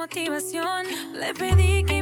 motivación. Le pedí que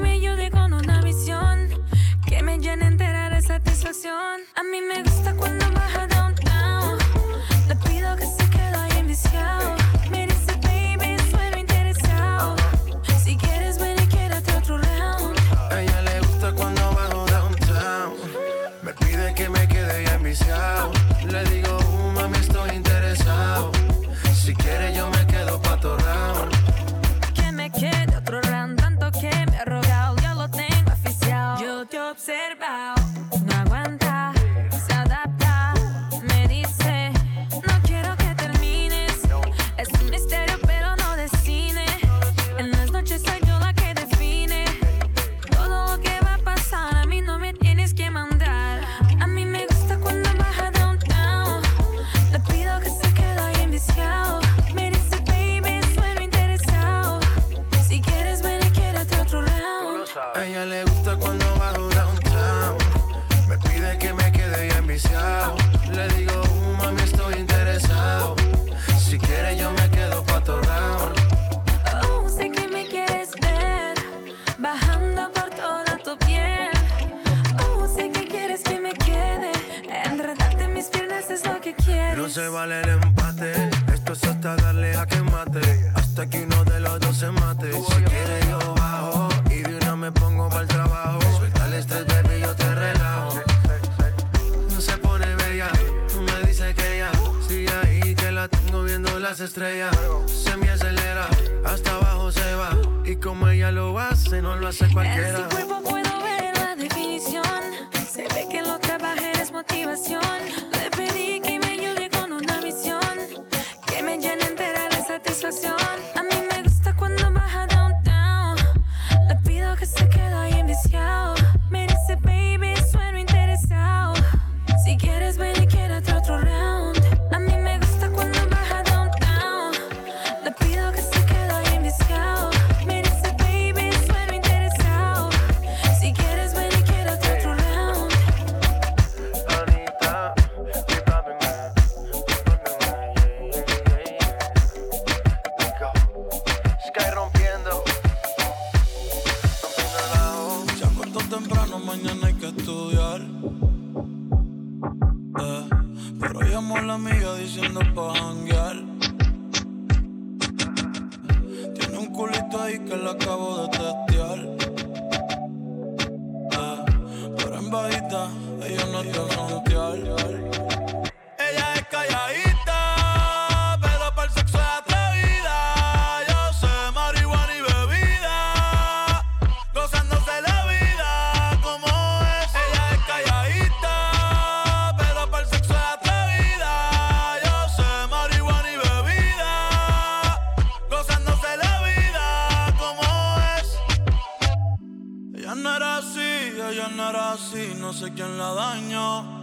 hacerla daño.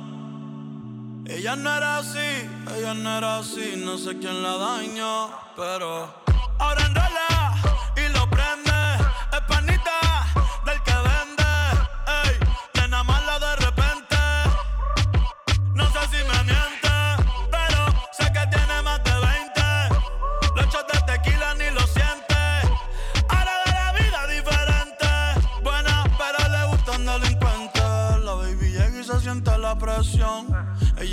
Ella no era así, ella no era así, no sé quién la daño pero ahora en realidad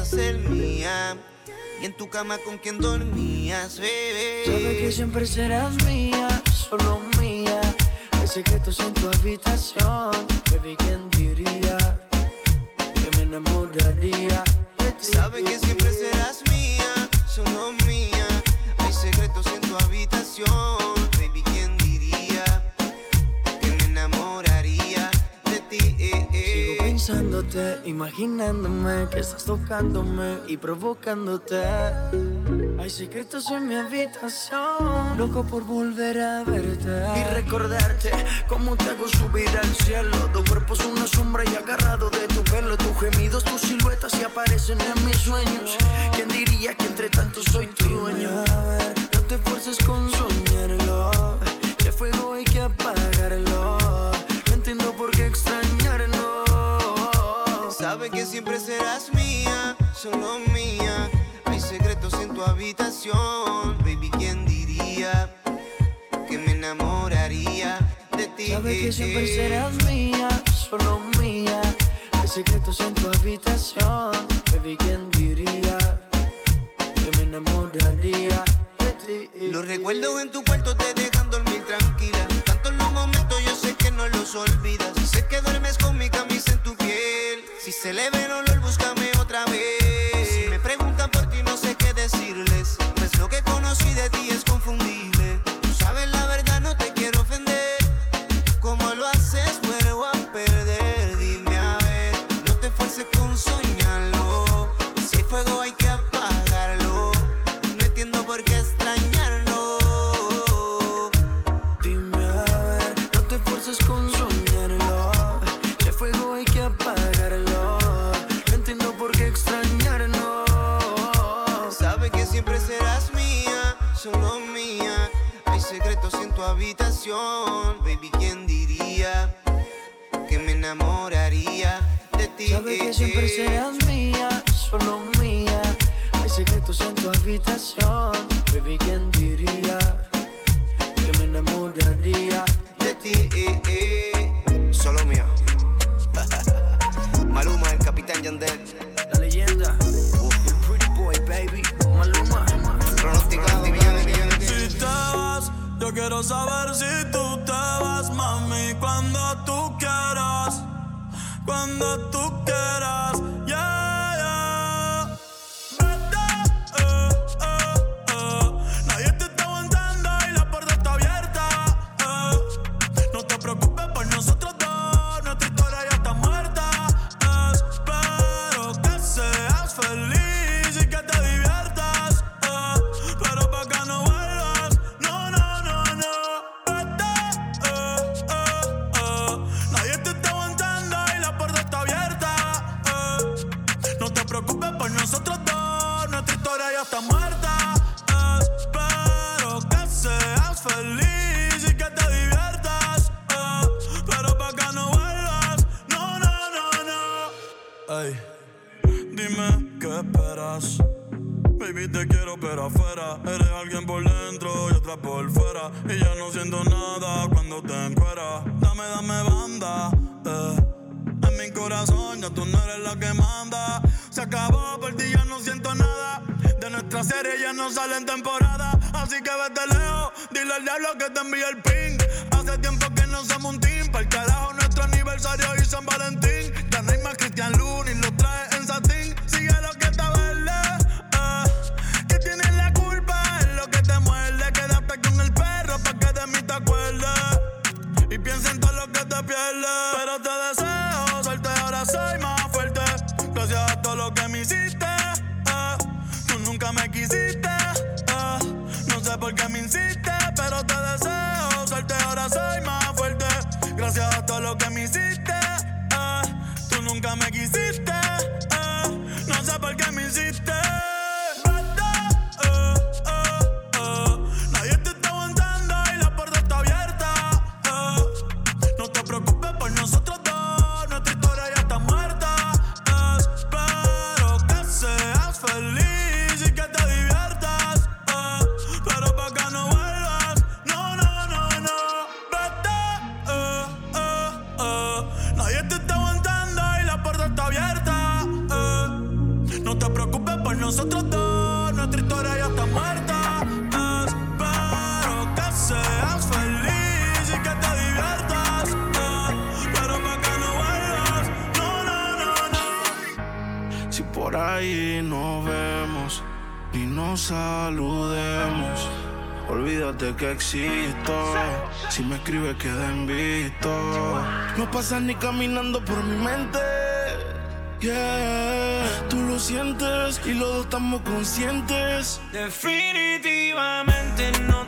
A ser mía. Y en tu cama con quien dormías, bebé. Sabes que siempre serás mía, solo mía. Hay secretos en tu habitación. Baby, ¿quién diría que me enamoraría de ti? Sabe que siempre serás mía, solo mía. Hay secretos en tu habitación. Imaginándome que estás tocándome y provocándote. Hay secretos en mi habitación, loco por volver a verte y recordarte cómo te hago subir al cielo. Tu cuerpo es una sombra y agarrado de tu pelo, tus gemidos, tus siluetas se aparecen en mis sueños. ¿Quién diría que entre tanto soy tu dueño? Ver, no te esfuerces con soñarlo, que fuego hay que apagarlo. No entiendo por qué extrañarlo. Sabe que siempre serás mía, solo mía. Hay secretos en tu habitación, baby, ¿quién diría que me enamoraría de ti? Sabes que siempre serás mía, solo mía. Hay secretos en tu habitación, baby, ¿quién diría que me enamoraría de ti? Los recuerdos en tu cuarto te dejan dormir tranquila. Yo sé que no los olvidas. Sé que duermes con mi camisa en tu piel. Si se le ve el olor, búscame otra vez. Si me preguntan por ti, no sé qué decirles. Pues lo que conocí de ti es habitación, baby, ¿quién diría que me enamoraría de ti? Sabes que siempre serás mía, solo mía. Hay secretos en tu habitación, baby, ¿quién diría que me enamoraría de ti? Quiero saber si tú te vas, mami, cuando tú quieras, cuando tú quieras, yeah. ni caminando por mi mente. Yeah, tú lo sientes y los dos estamos conscientes. Definitivamente no.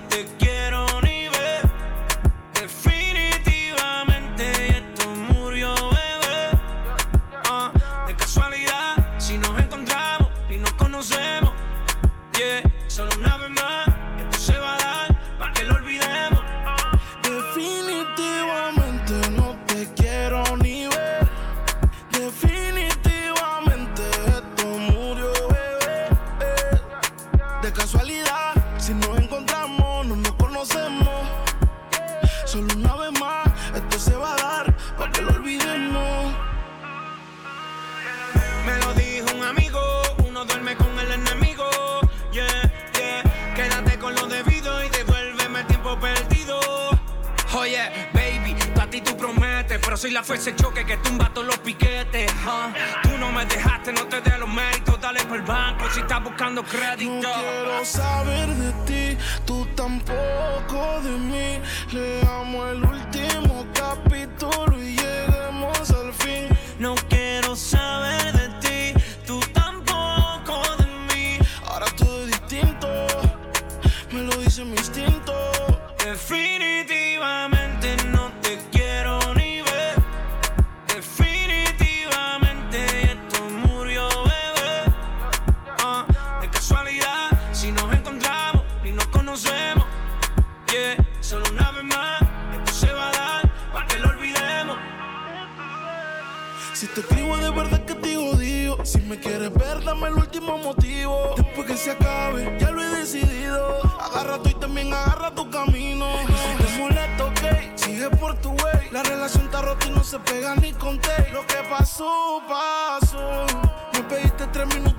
tres minutos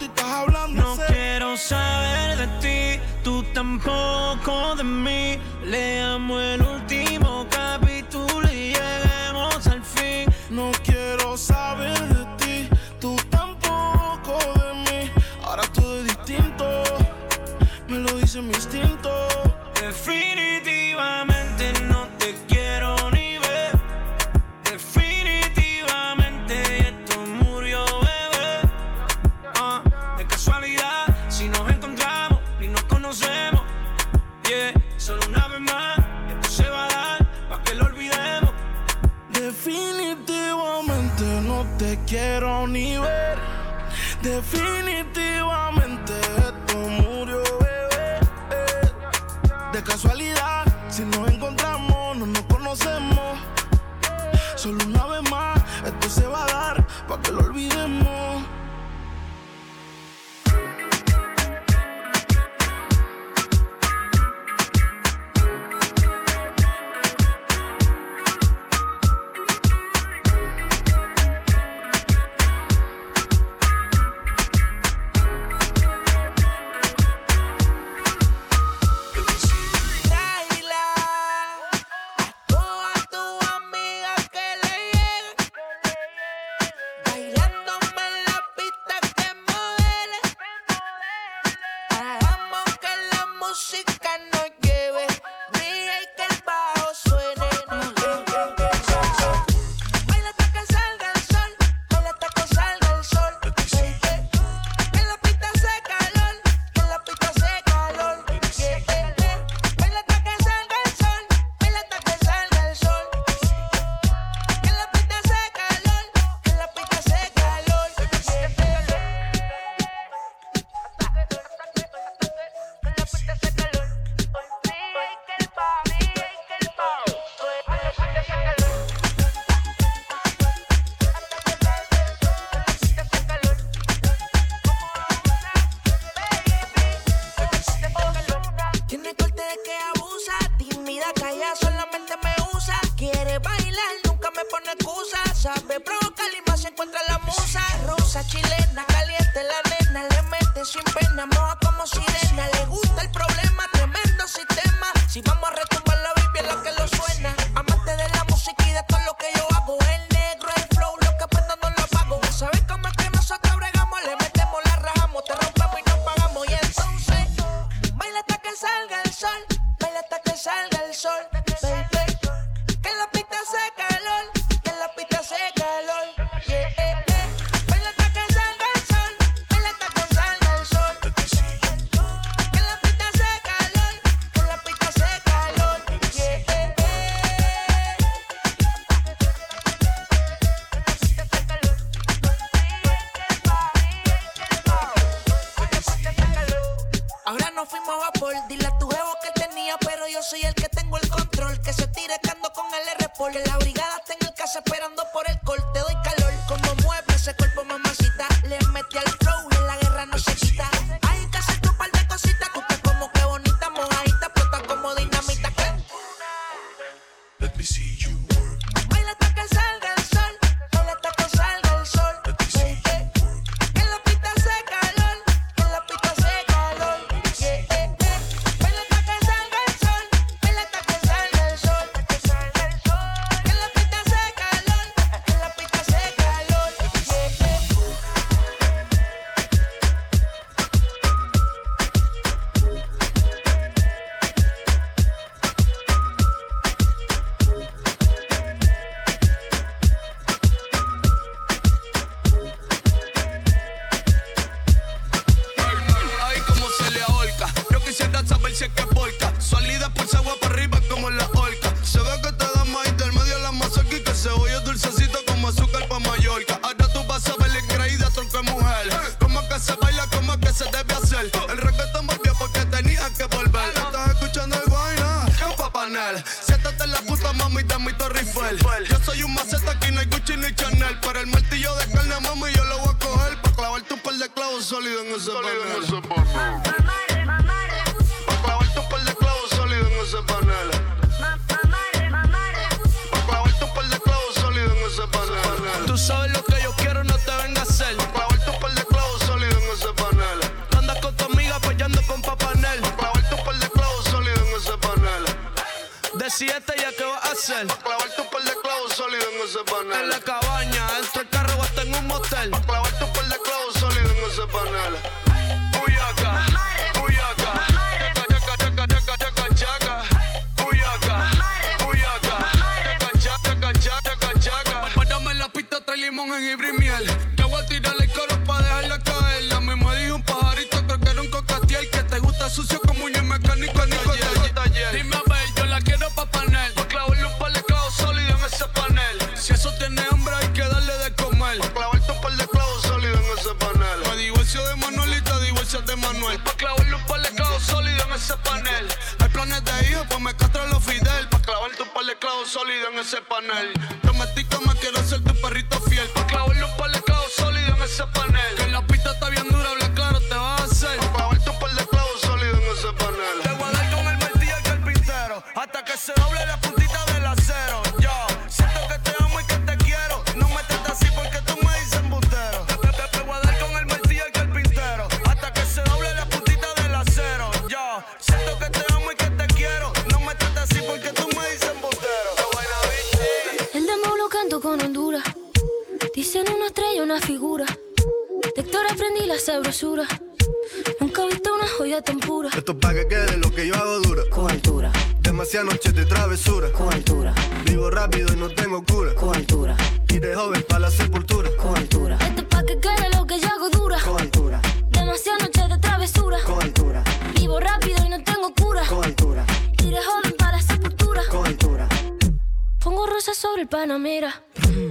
sobre el panamera.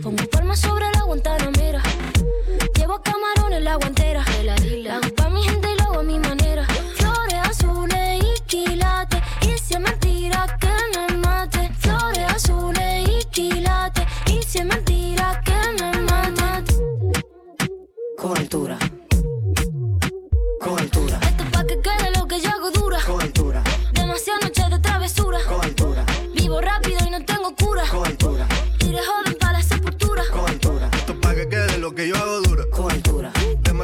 Pongo palmas sobre el la guantanamera. Llevo camarones la guantera. La hago pa' mi gente y lo hago a mi manera.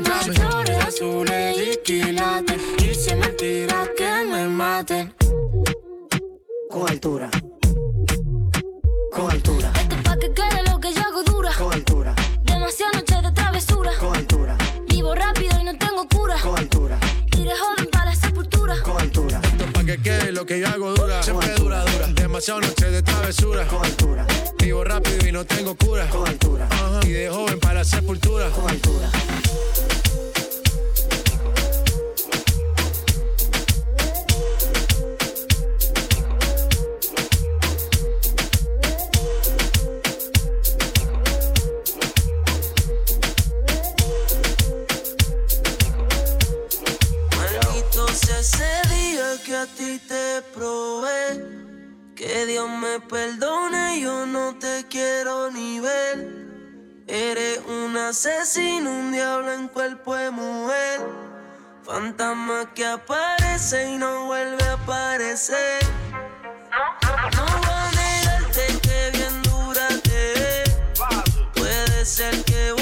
papi. flores azules y quilates. Dice mentira que me maten. Cobertura. Cobertura. Esto es pa' que quede lo que yo hago dura. Cobertura. Demasiadas noches de travesura. Cobertura. Vivo rápido y no tengo cura. Cobertura. Iré joven que quede lo que yo hago dura. Siempre dura, dura. Demasiado noche de travesura. Cobertura. Vivo rápido y no tengo cura. Cobertura. Ajá. Y de joven para la sepultura. Cobertura. Maldito que a ti te probé. Que Dios me perdone, yo no te quiero ni ver. Eres un asesino, un diablo en cuerpo de mujer. Fantasma que aparece y no vuelve a aparecer. No voy a negarte que bien dura te. Puede ser que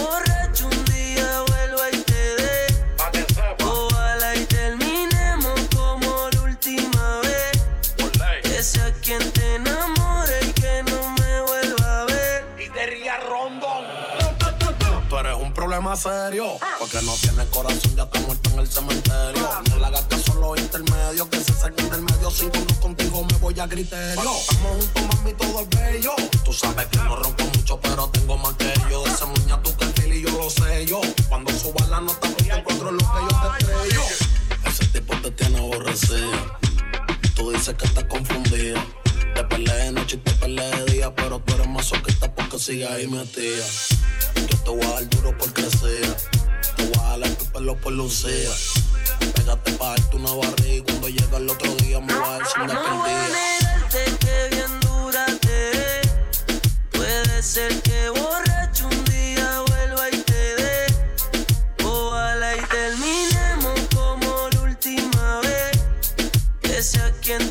serio, porque no tienes corazón, ya está muerto en el cementerio. No le hagas caso a los intermedios, que se saquen del medio. Si no contigo me voy a criterio. Estamos juntos, mami, todo es bello. Tú sabes que no ronco mucho, pero tengo más que yo. De esa muña tu perfil y yo lo sé yo. Cuando suba la nota, pues te encuentro lo que yo te estrello. Ese tipo te tiene aborrecida. Tú dices que estás confundida. Te peleé de noche y te peleé de día, pero tú eres masoquista porque sigue ahí metida. Yo te voy a dar duro por crecer. Te voy a dar el pelo por lucía. Pégate pa' darte una barriga y cuando llega el otro día me va a decir de No voy a que bien dura te. Puede ser que borracho un día vuelva y te dé. Ojalá y terminemos como la última vez. Que sea quien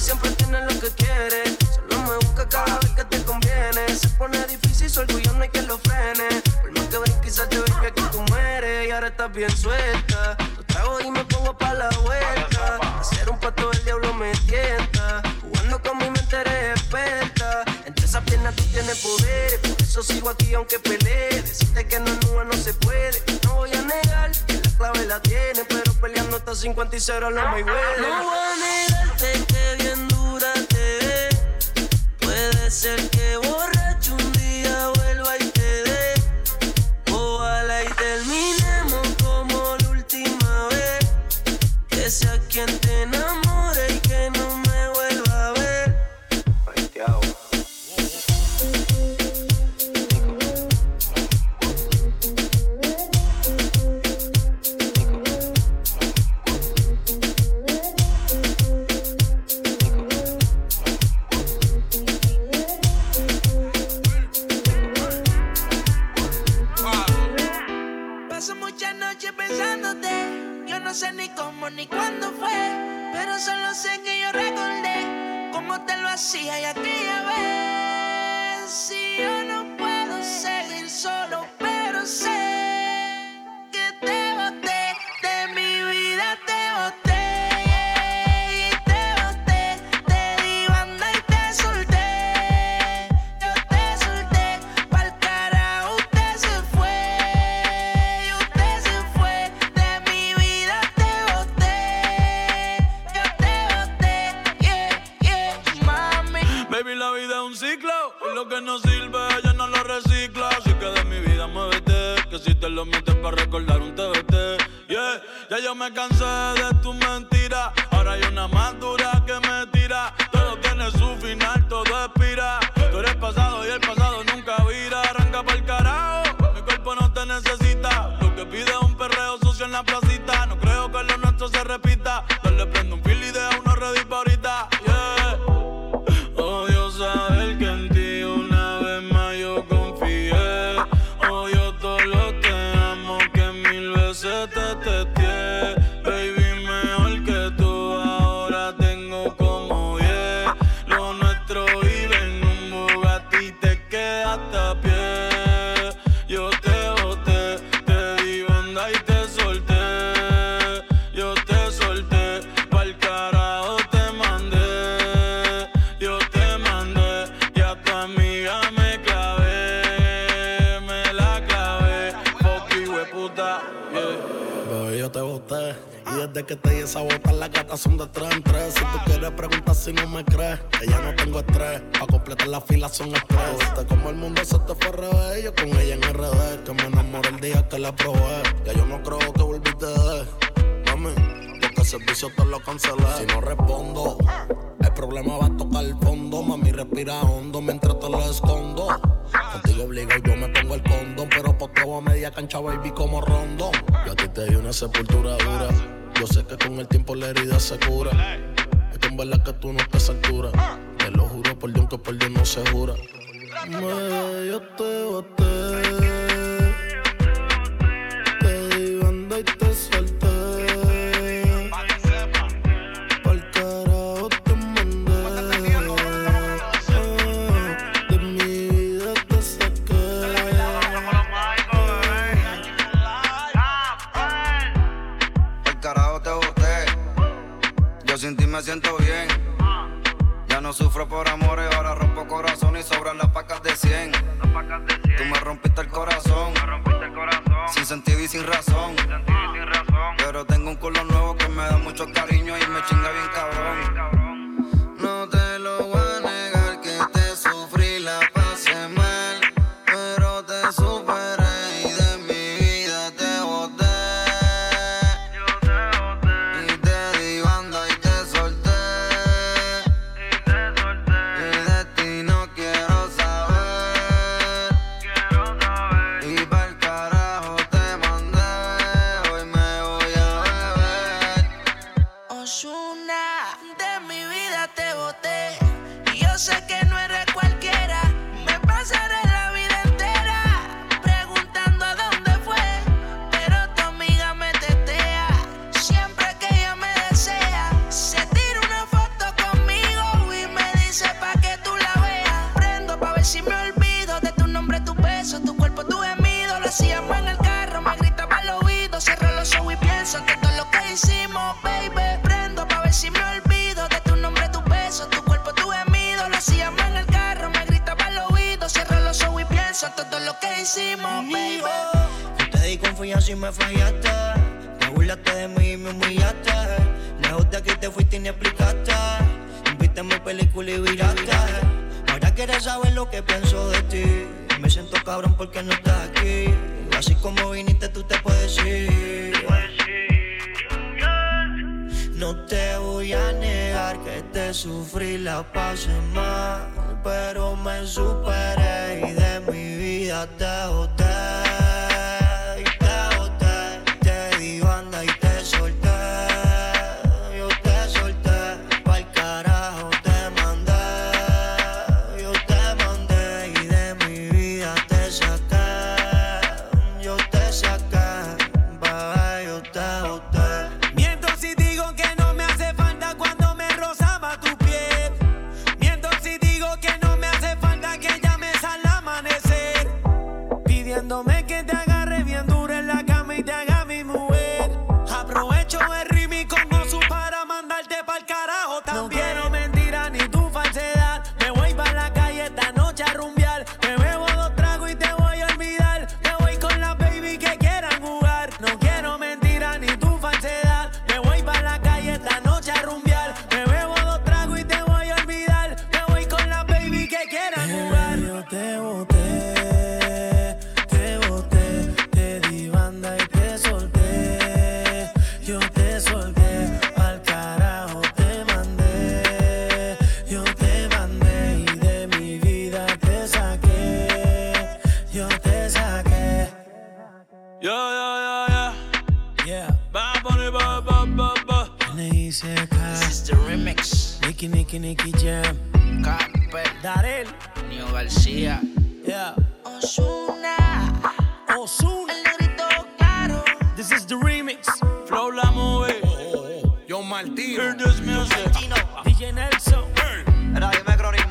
Siempre tiene lo que quiere. Solo me busca cada vez que te conviene. Se pone difícil, su orgullo no hay que lo frene. Por más que ven, quizás te ven que tú mueres. Y ahora estás bien suelta. Lo trago y me pongo pa' la vuelta. Hacer un pato del diablo me tienta. Jugando con mi mente eres experta. Entre esas piernas tú tienes poder. Por eso sigo aquí aunque pelee. Decirte que no, no, no se puede. No voy a negar que la clave la tiene. Pero peleando hasta 50 y 0 no me huele. No voy a negarte que bien dura te ves. Puede ser que borracho Yo Martino. Hear this music. DJ Nelson. Era dime Chronic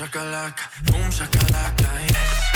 shakalaka, boom shakalaka, yeah.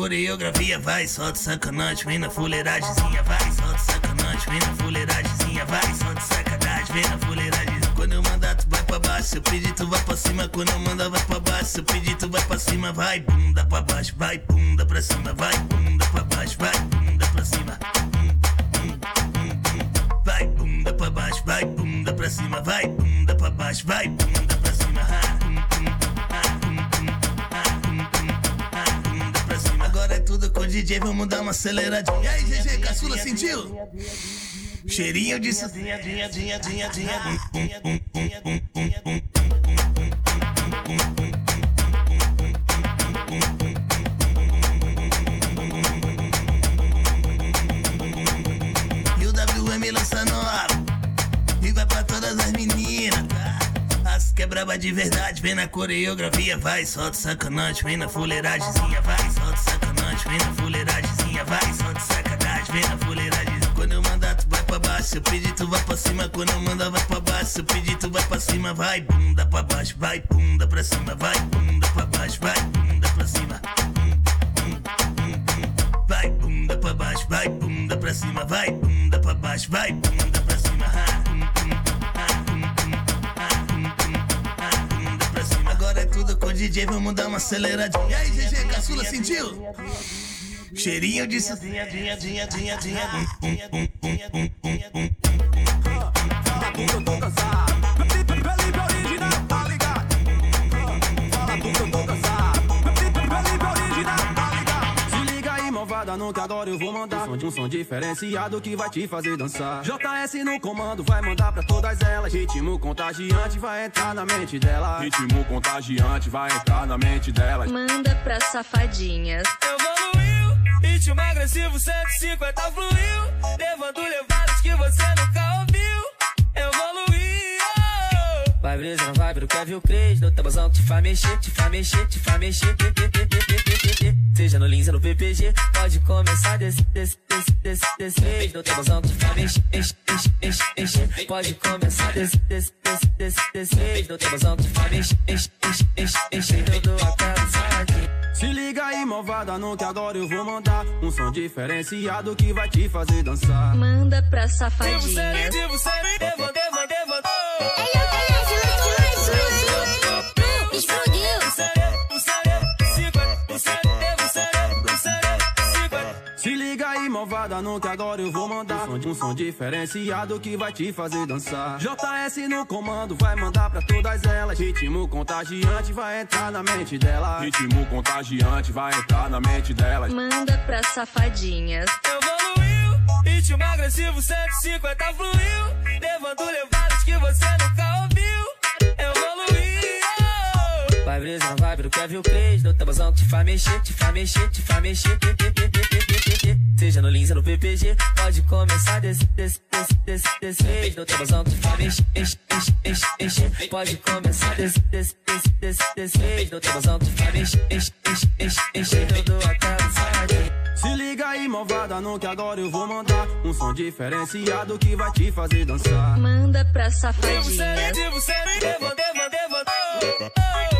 coreografia, vai, solta sacanagem, vem na fuleiragemzinha, vai, solta sacanagem, vem na fuleiragemzinha, vai, solta sacanagem, vem na fuleiragemzinha. Quando eu mandar, tu vai pra baixo, eu pedi tu vai pra cima. Quando eu mandar, vai pra baixo, eu pedi tu vai pra cima, vai, bunda pra baixo, vai, bunda pra cima, vai, bunda pra baixo, vai. Vamos dar uma aceleradinha. E aí, GG, caçula, sentiu? Cheirinho de. E o WM lançando ar E vai pra todas as meninas, tá? As que é braba de verdade, vem na coreografia, vai, solta sacanagem, vem na fuleiragemzinha, vai, solta sacanagem, vem na fuleiragemzinha, vai, solta sacanagem, vem na fuleiragemzinha. Quando eu mandar, tu vai pra baixo, eu pedir, tu vai pra cima. Quando eu mandar, vai pra baixo, eu pedir, tu vai pra cima, vai, bunda pra baixo, vai, bunda pra cima, vai, bunda pra baixo, vai, bunda pra cima. Vai, bunda pra baixo, vai, bunda pra cima, vai, bunda pra baixo, vai. Bunda pra cima. Agora é tudo com o DJ, vamos dar uma aceleradinha. E aí, GG, caçula, sentiu? Cheirinho de dinha, dinha, dinha, dinha, dinha. Se liga aí, malvada, que agora eu vou mandar um som, um som diferenciado que vai te fazer dançar. JS no comando vai mandar pra todas elas. Ritmo contagiante vai entrar na mente dela. Ritmo contagiante vai entrar na mente delas. Manda pra safadinhas. Ritmo agressivo 150 fluiu, levando levadas que você nunca ouviu. Evoluiu. Vai brisa, não vai pro Kevin o Cres No tabuzão te faz mexer, te faz mexer, te faz mexer. Seja no Lins ou no PPG Pode começar desse, desse, desse, desse, desse. No tabuzão te faz mexer, Pode começar desse, desse, desse, desse, desse. No tabuzão te faz mexer, enche, enche, enche Todo a cansadinha Se liga aí, malvada, não que agora eu vou mandar um som diferenciado que vai te fazer dançar. Manda pra Devo ser, devo ser, devo, devo, devo. Se malvada, não que agora eu vou mandar um som, um som diferenciado que vai te fazer dançar. JS no comando vai mandar pra todas elas. Ritmo contagiante vai entrar na mente dela. Ritmo contagiante vai entrar na mente delas. Manda pra safadinhas. Evoluiu, ritmo agressivo 150 fluiu, levando levadas que você nunca ouviu. Vai brisa, vai pro Kevin o Cres No tabuzão que te faz mexer, te faz mexer, te faz mexer. Seja no Lins ou no PPG Pode começar desse, desse, desse, desse, desse. Vez No tabuzão que te faz mexer, enche, enche, enche, enche Pode começar desse, desse, desse, desse, desse. Vez No tabuzão que te faz mexer, enche, enche, enche, enche Todo a Se liga aí, malvada, não que agora eu vou mandar. Um som diferenciado que vai te fazer dançar. Manda pra Devo ser, safadinhas. devo ser, devo, devo, devo. Devo ser, devo devo devo devo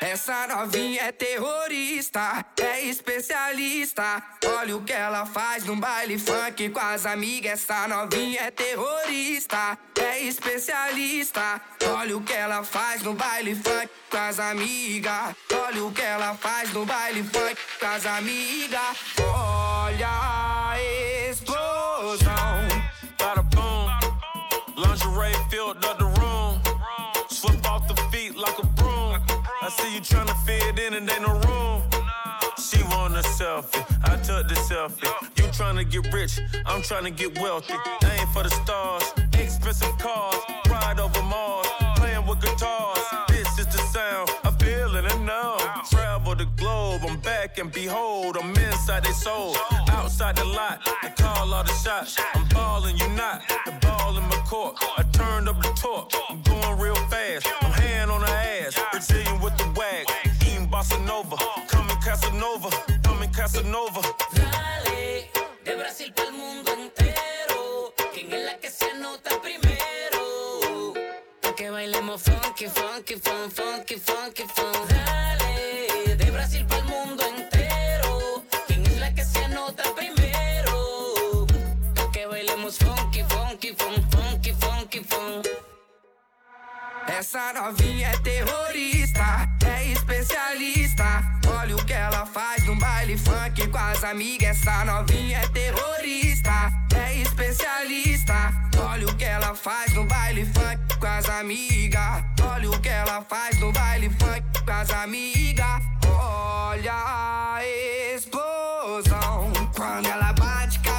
Essa novinha é terrorista, é especialista. Olha o que ela faz no baile funk com as amigas. Essa novinha é terrorista, é especialista. Olha o que ela faz no baile funk com as amigas. Olha o que ela faz no baile funk com as amigas. Olha a explosão. Bada boom. Lingerie filled up the room. I see you tryna fit in and ain't no room. She want a selfie, I took the selfie. You tryna get rich, I'm tryna get wealthy. Aim for the stars, expensive cars, ride over Mars, playing with guitars. This is the sound, globe, I'm back and behold, I'm inside they soul, outside the lot. I call all the shots. I'm ballin', you not. The ball in my court. I turned up the torque. I'm going real fast. I'm hand on her ass. Brazilian with the wag. Eating bossa nova. Coming Casanova. Coming Casanova. Dale, de Brasil para el mundo entero. ¿Quién es la que se anota primero? Que bailemos funky, funky, fun, funky, funky, Essa novinha é terrorista, é especialista. Olha o que ela faz no baile funk com as amigas. Essa novinha é terrorista, é especialista. Olha o que ela faz no baile funk com as amigas. Olha o que ela faz no baile funk com as amigas. Olha a explosão quando ela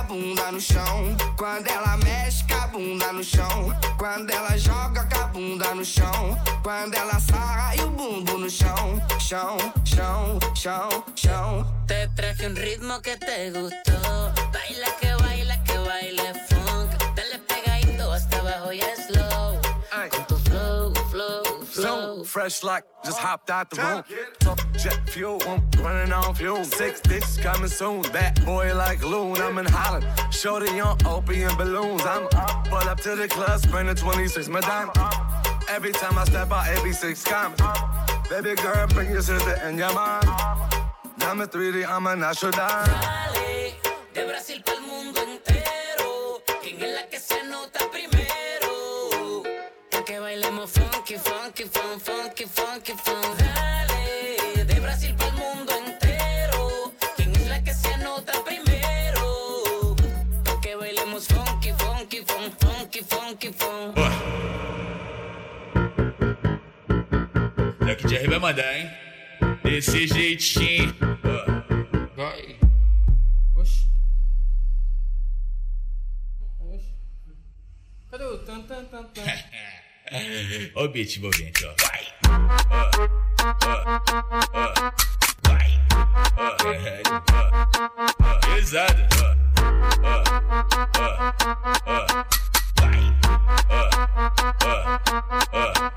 bunda no chão. Quando ela mexe com a bunda no chão. Quando ela joga com a bunda no chão. Quando ela sarra e o bumbo no chão. Chão, chão, chão, chão. Te traje un ritmo que te gustó. Baila que baila que baile funk. Dale pegadito hasta abajo y fresh like just uh-huh. hopped out the room. Top jet fuel, I'm running on fuel. Six bitches coming soon. Bad boy like loon. I'm in Holland. Shorty on opium balloons. I'm pull up to the club, spending 26 Madame. Every time I step out, 86 comments. Baby girl, bring your sister and your mom. I'm 3D, I'm a natural dime. Bailemos funky, funky, fun, funky, funky, fun. Dale, de Brasil para el mundo entero. ¿Quién es la que se nota primero? Pa' que bailemos funky, funky, fun, funky, funky, fun. Daqui de R vai mandar, hein? Desse jeitinho. Ó. Vai. Oxi. Oxi. Cadê o tan tan tan tan? Ó o beat envolvente, ó. Vai. Ó. Ó. Ó. Vai. Ó. Ó. Ó. Pesado. Ó. Ó. Ó. Ó. Vai. Ó. Ó. Ó.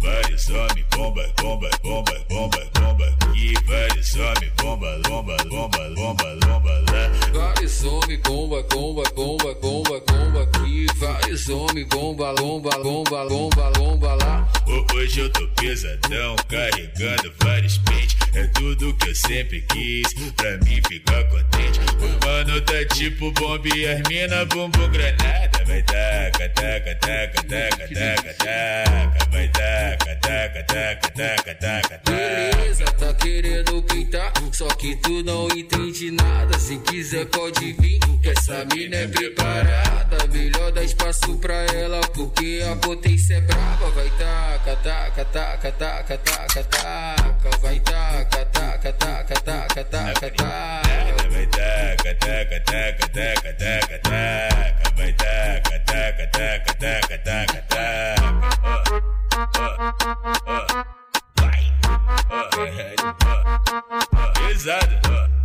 Vários homens, bomba, bomba, bomba, bomba, bomba aqui. Vários homens, bomba, bomba, bomba, bomba, bomba lá. Vários homens, bomba, bomba, bomba, bomba, bomba aqui. Vários homens, bomba, bomba, bomba, bomba, bomba lá. Ho- Hoje eu tô pesadão, carregando vários pentes. É tudo que eu sempre quis, pra mim ficar contente. O mano tá tipo bomba e as mina bumbum granada. Vai taca, taca, taca, taca, taca, taca. Vai taca, taca, taca, taca, taca, taca. Beleza, tá querendo pintar, só que tu não entende nada. Se quiser pode vir, que essa mina é preparada. Melhor dar espaço pra ela, porque a potência é brava. Vai taca, taca, taca, taca, taca, taca. Vai taca, taca, taca, taca, taca, taca. Vai taca, taca, taca, taca, taca, taca. Vai taca, taca, taca, taca, taca, taca. Vai. Pesado.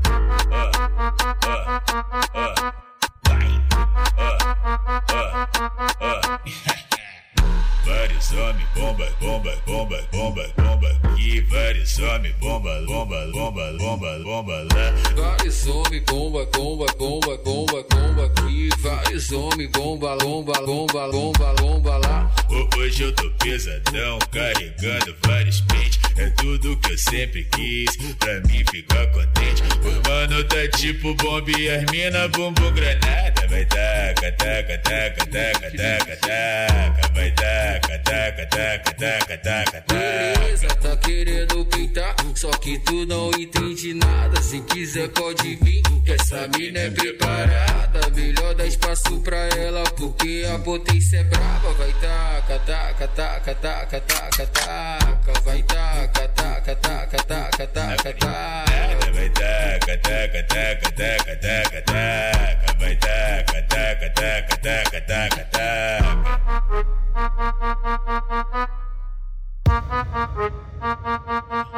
Vários homens, bomba, bomba, bomba, bomba, bomba aqui. Vários homens, bomba, bomba, bomba, bomba, bomba lá. Vários homens, bomba, bomba, bomba, bomba, bomba aqui. Vários homens, bomba, bomba, bomba, bomba, bomba lá. Ho- Hoje eu tô pesadão, carregando vários pentes. É tudo que eu sempre quis, pra mim ficar contente. O mano tá tipo bomba e as mina bumbum granada. Vai taca, taca, taca, taca, taca, taca. Vai taca, taca, taca, taca, taca, taca. Beleza, tá querendo pintar, só que tu não entende nada. Se quiser pode vir, que essa mina é preparada. Melhor dar espaço pra ela, porque a potência é brava. Vai taca, taca, taca, taca, taca, taca. Vai taca, taca, taca, taca, taca, taca. Vai taca, taca, taca, taca, taca, taca. Vai taca, taca, taca, taca, taca, taca.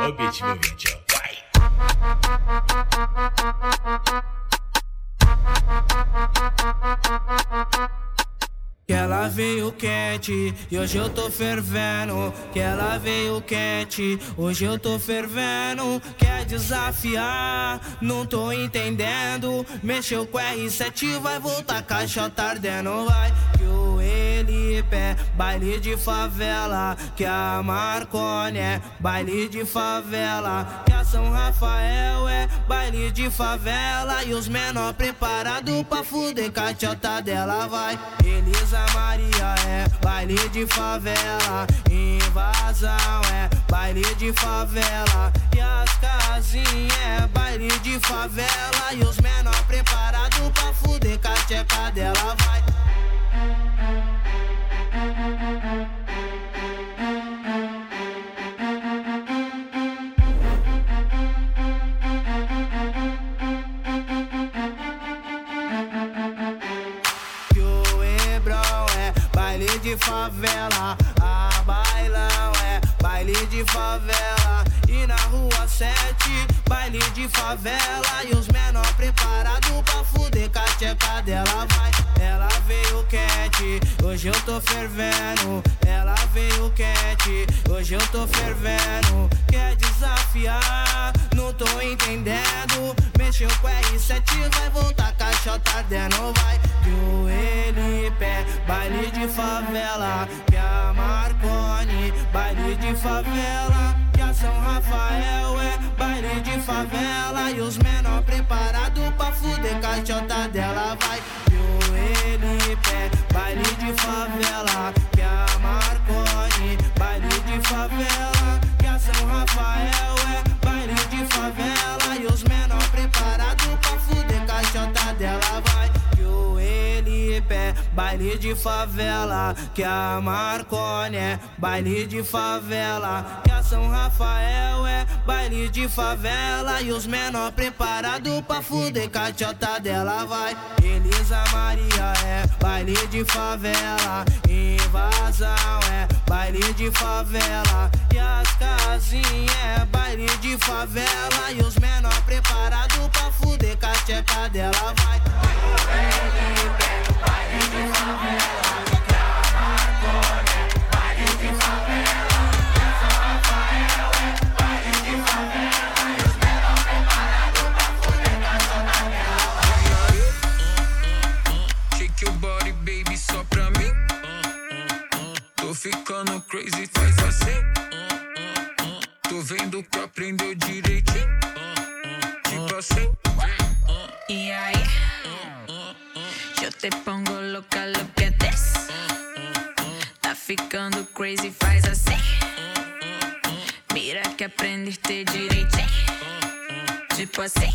O beat envolvente, ó. Vai. Yeah, ela veio quente e hoje eu tô fervendo. Que ela veio quente, hoje eu tô fervendo. Quer desafiar? Não tô entendendo. Mexeu com R7, vai voltar caixa tardendo, vai. Que o Elipe é baile de favela. Que a Marconi é baile de favela. Que a São Rafael é baile de favela. E os menor preparado pra fuder cachota dela, vai. Elisa Maria é baile de favela. Invasão é baile de favela. E as casinhas é baile de favela. E os menor preparado pra fuder cacheca dela, vai. Favela, a bailão é baile de favela. E na rua 7, baile de favela. E os menor preparado pra fuder cacheca dela vai. Ela veio quente, hoje eu tô fervendo. Ela veio quente, hoje eu tô fervendo. Quer desafiar? Não tô entendendo. Mexeu com R7, vai voltar caixota ardendo, vai. Que o Elipe, baile de favela. Que a Marconi, baile de favela. Que a São Rafael é baile de favela. E os menor preparado pra fuder caixota dela, vai. Que o Elipe, baile de favela. Que a Marconi, baile de favela. Que a São Rafael é baile de favela. E os menor preparado pra fuder caixota dela, vai. Que o Elipe é baile de favela. Que a Marconi é baile de favela. Que a São Rafael é baile de favela. E os menor preparado pra fuder caixota dela, vai. Elisa Maria é baile de favela. Invasão é baile de favela. E as casinhas é baile de favela. E os menor preparado pra fuder cacheca dela, vai. Baile de favela. Baile de favela. É baile de favela. Ficando crazy, faz assim. Tô vendo que aprendeu direitinho. Tipo assim. Y ahí, yo te pongo loca lo que des. Tá ficando crazy, faz assim. Mira que aprendiste direitinho. Tipo assim.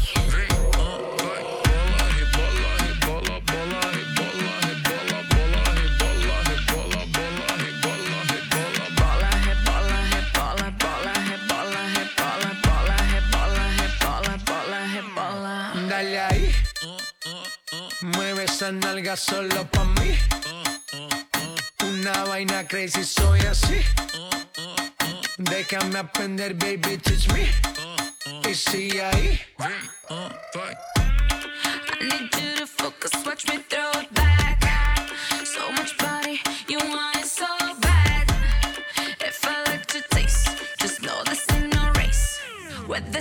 Esa nalga solo pa' mí. Una vaina crazy, soy así. Déjame aprender, baby, teach me. Y sigue ahí. I need you to focus, watch me throw it back. So much body, you want it so bad. If I like to taste, just know this ain't no race. With the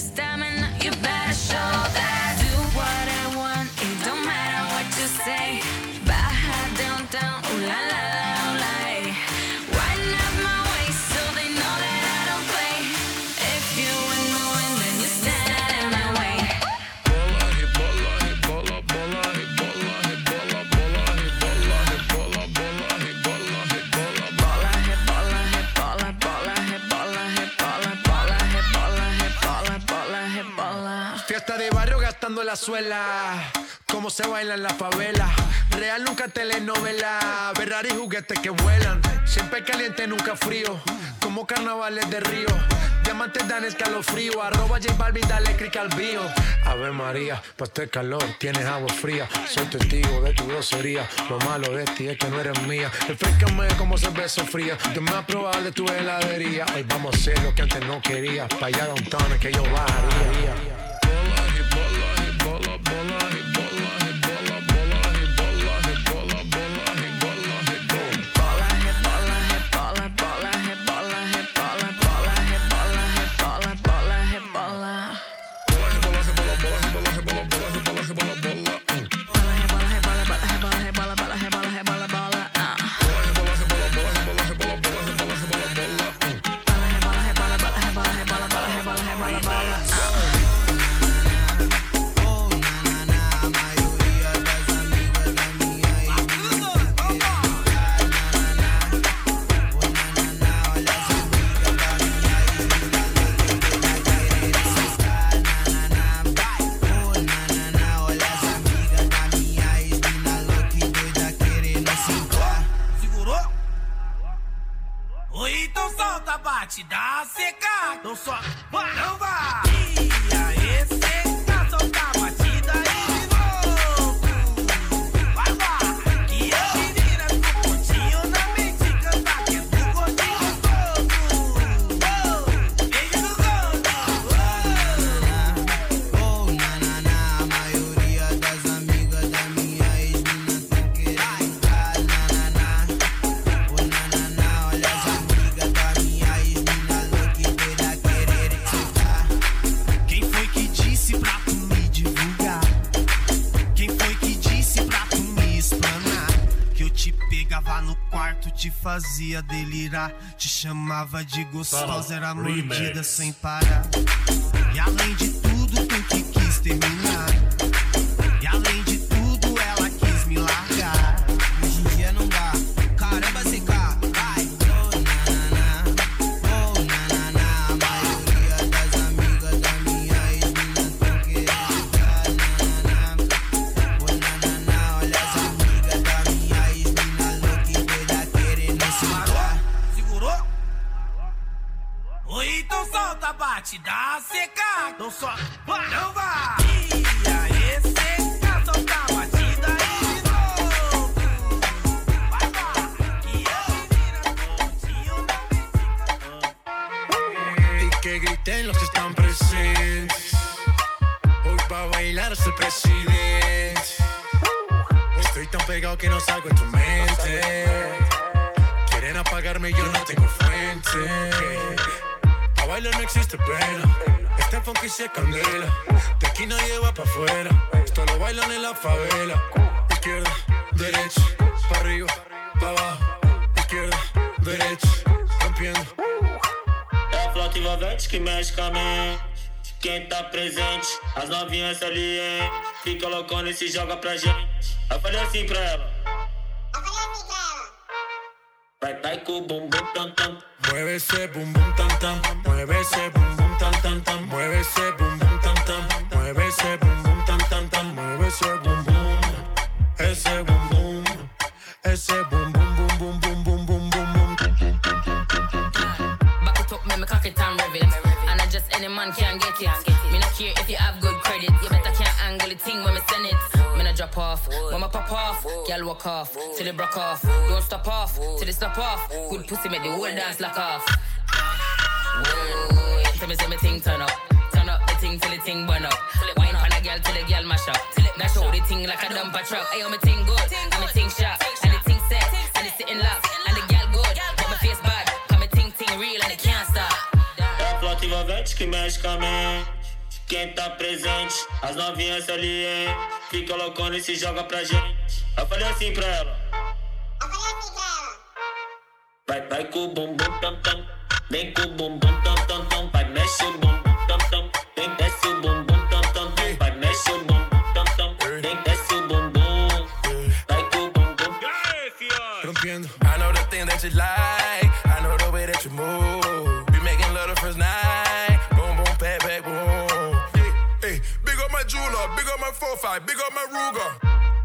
la suela. Cómo se baila en la favela. Real nunca telenovela. Ferrari juguetes que vuelan. Siempre caliente, nunca frío. Como carnavales de río. Diamantes dan escalofrío. Arroba J Balvin, dale click al bio. Ave María, pa' este calor tienes agua fría. Soy testigo de tu grosería. Lo malo de ti es que no eres mía. Refrescame como cerveza fría. Yo me a probar de tu heladería. Hoy vamos a hacer lo que antes no quería. Pa' allá downtown que yo bajaría. bate dá a secar. Não só, não vá. fazia delirar. Te chamava de gostosa, era mordida sem parar. joga pra gente. Aí falei assim pra ela. se joga pra gente. Eu falei assim pra ela. four five, big up my Ruger.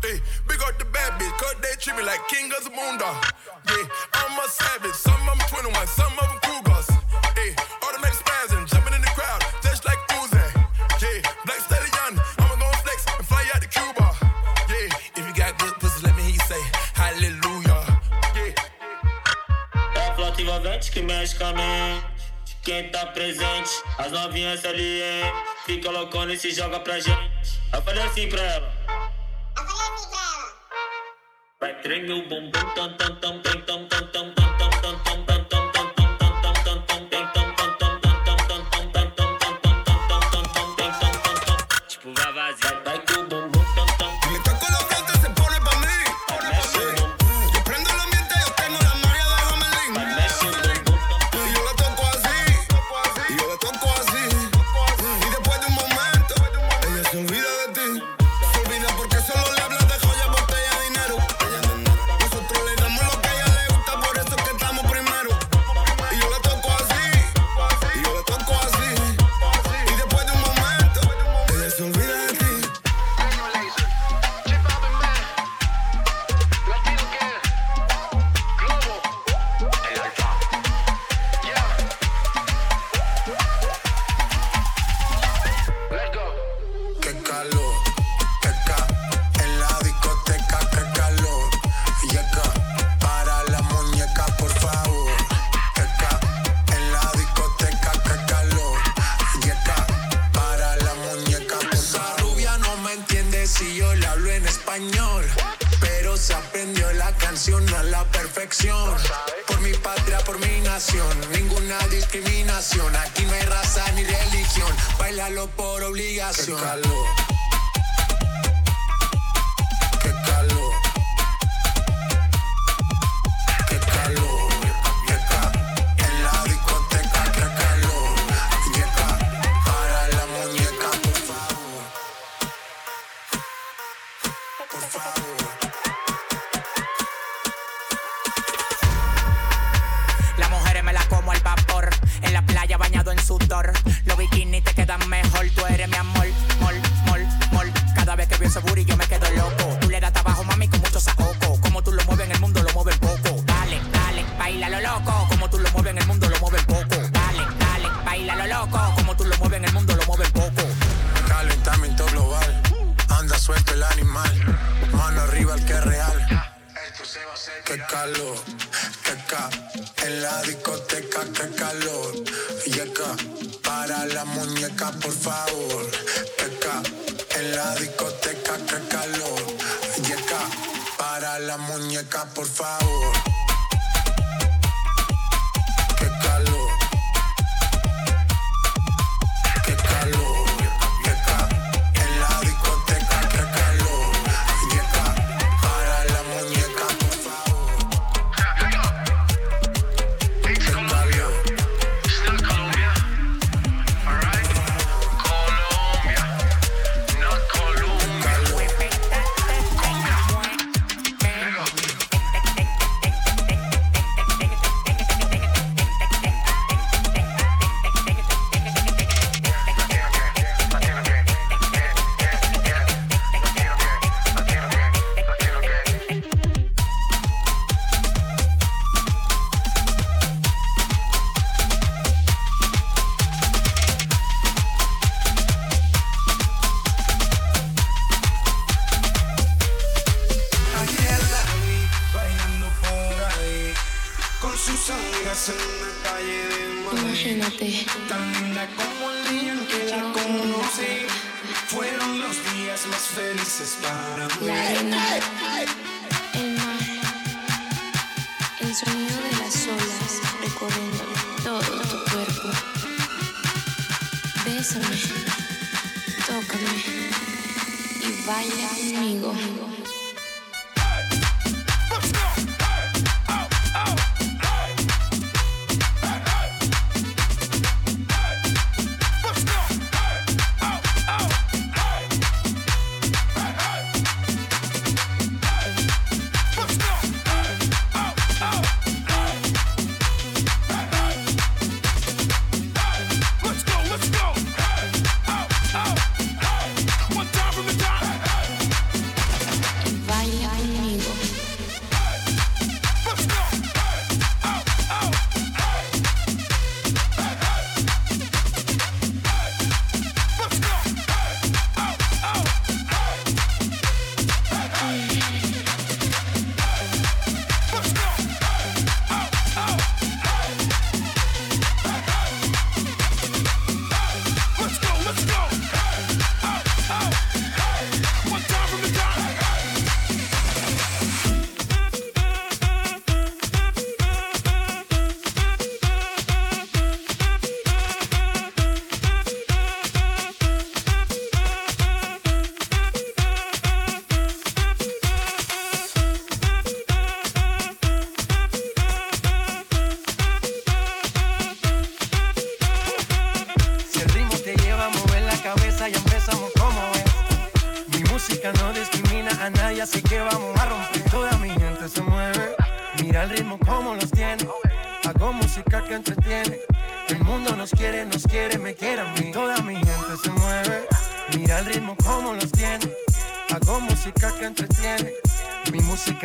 Hey, big up the bad bitch, cause they treat me like king of the moon. Yeah, I'm a savage, some of them 21, some of them Cougars. Hey, automatic spasm, jumping in the crowd, just like Uzi. Yeah, black stallion, I'ma go flex and fly out to Cuba. Yeah, if you got good pussy, let me hear you say hallelujah. Yeah. É a flota que mexe com a. Quem tá presente, as novinhas ali, hein? Fica loucona e se joga pra gente. Afalha assim pra ela. Afalha assim pra ela. Vai tremer o bumbum, tam, tam, tam, tam, tam.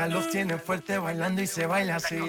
Los tiene fuerte bailando y se baila así.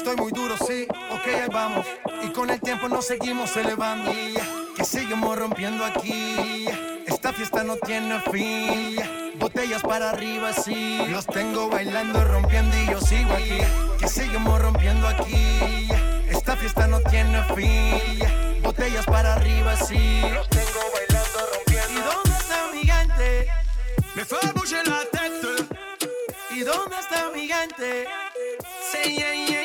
estoy muy duro, sí, ok, ahí vamos. Y con el tiempo nos seguimos elevando. Y que seguimos rompiendo aquí. Esta fiesta no tiene fin. Botellas para arriba, sí. Los tengo bailando, rompiendo y yo sigo aquí. Que seguimos rompiendo aquí. Esta fiesta no tiene fin. Botellas para arriba, sí. Los tengo bailando, rompiendo. ¿Y dónde está mi gigante? Me fue a la teta. ¿Y dónde está mi gigante? Sí, yeah, yeah.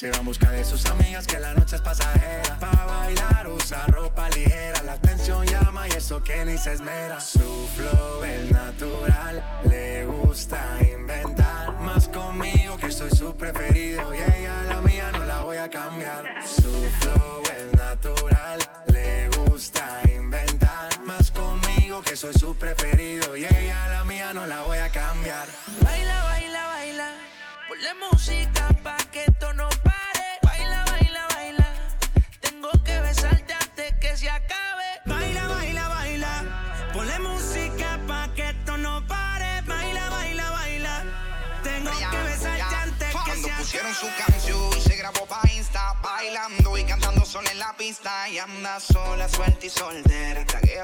Se va a buscar de sus amigas.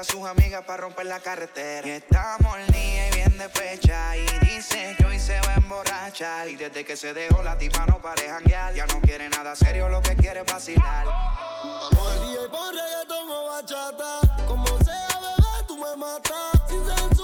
sus amigas para romper la carretera. Y está y bien despecha. Y dice que hoy se va a emborrachar. Y desde que se dejó la tipa no pareja guiar. Ya no quiere nada serio, lo que quiere es vacilar. Vamos y por reggaetón o bachata. Como sea, bebé, tú me matas. Sin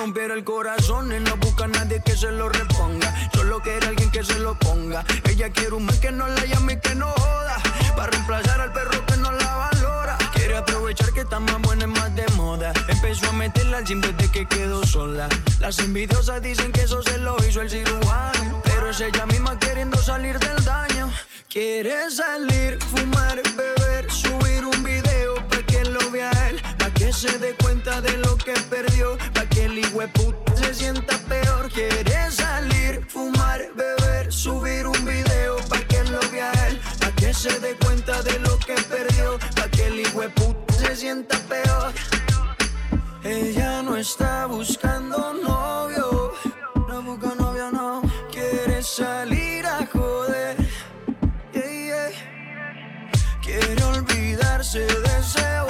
rompieron el corazón y no busca a nadie que se lo reponga. Solo quiere alguien que se lo ponga. Ella quiere un man que no la llame y que no joda. Para reemplazar al perro que no la valora. Quiere aprovechar que está más buena y más de moda. Empezó a meterla al gym desde que quedó sola. Las envidiosas dicen que eso se lo hizo el cirujano. Pero es ella misma queriendo salir del daño. Quiere salir, fumar, beber, subir se dé cuenta de lo que perdió. Pa' que el puta se sienta peor. Quiere salir, fumar, beber, subir un video pa' que lo vea él. Pa' que se dé cuenta de lo que perdió. Pa' que el puta se sienta peor. Ella no está buscando novio. No busca novio, no. Quiere salir a joder. Yeah. Quiere olvidarse de ese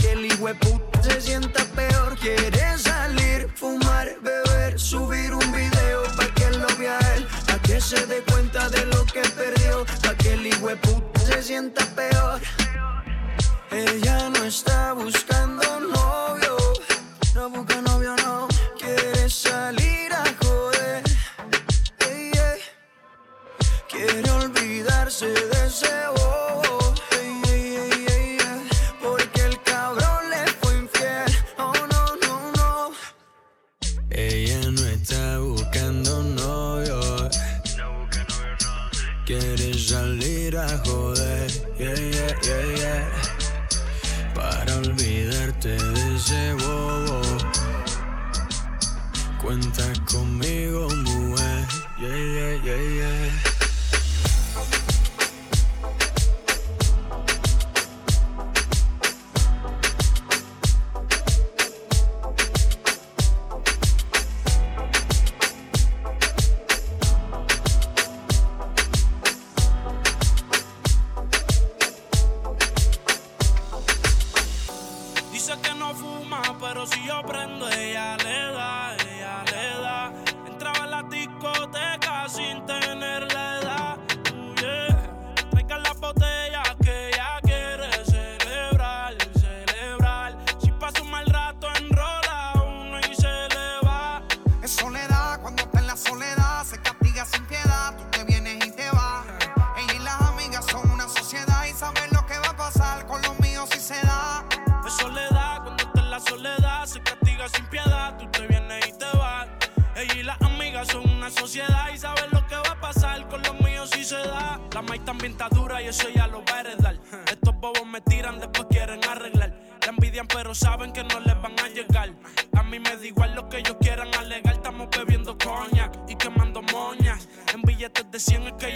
que el puta se sienta peor. Quiere salir, fumar, beber, subir un video pa' que lo vea él, pa' que se dé cuenta de lo que perdió, pa' que el puta se sienta peor. Ella no está buscando novio, no busca novio, no. Quiere salir a joder. Ey, ey. Quiere olvidarse de ese a joder. Yeah, yeah, yeah, yeah. Para olvidarte de ese bobo. Cuenta conmigo, mujer. Yeah, yeah, yeah, yeah.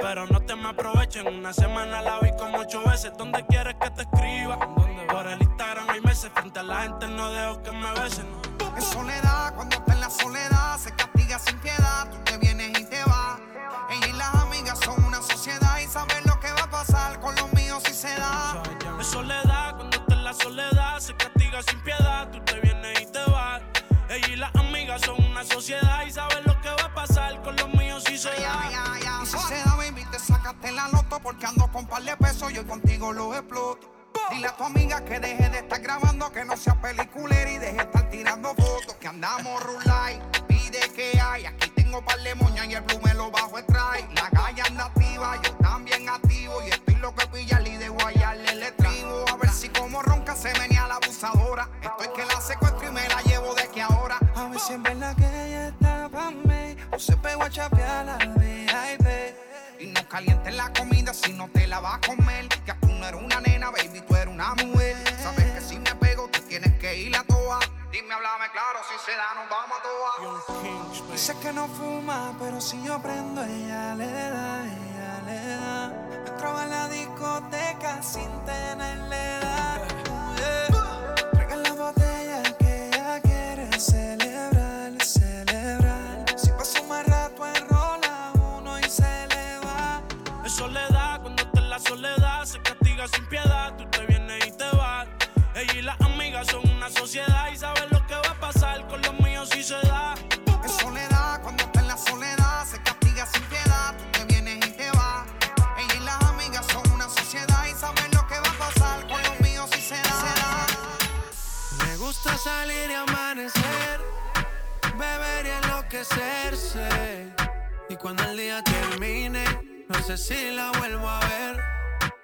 Pero no te me aprovechen. Una semana la vi como ocho veces. ¿Dónde quieres que te escriba? Por el Instagram hay meses. Frente a la gente no dejo que me besen. Es soledad, cuando está en la soledad, se castiga sin piedad. Tú te vienes y te vas. Ella y las amigas son una sociedad y saben lo que va a pasar con los míos si se da. Es soledad, cuando está en la soledad, se castiga sin piedad. Porque ando con par de pesos y contigo los exploto. Dile a tu amiga que deje de estar grabando, que no sea peliculera y deje de estar tirando fotos. Que andamos rulay, pide que hay. Aquí tengo par de moñas y el blue me lo bajo extrae. La galla anda activa, yo también activo. Y estoy lo que pillarle y de guayarle el estribo. A ver si como ronca se venía la abusadora. Estoy que la secuestro y me la llevo de que ahora. A ver si en verdad que ella está pa' mí O se pegó a chapear calientes la comida si no te la vas a comer. Que tú no eres una nena, baby, tú eres una mujer. Sabes que si me pego, tú tienes que ir a toa. Dime, háblame claro, si se da, nos vamos a toa. Dice que no fuma, pero si yo prendo, ella le da, ella le da. Entraba en la discoteca sin tenerle edad. Yeah. Traigan la botella que ella quiere celebrar, Y cuando el día termine, no sé si la vuelvo a ver.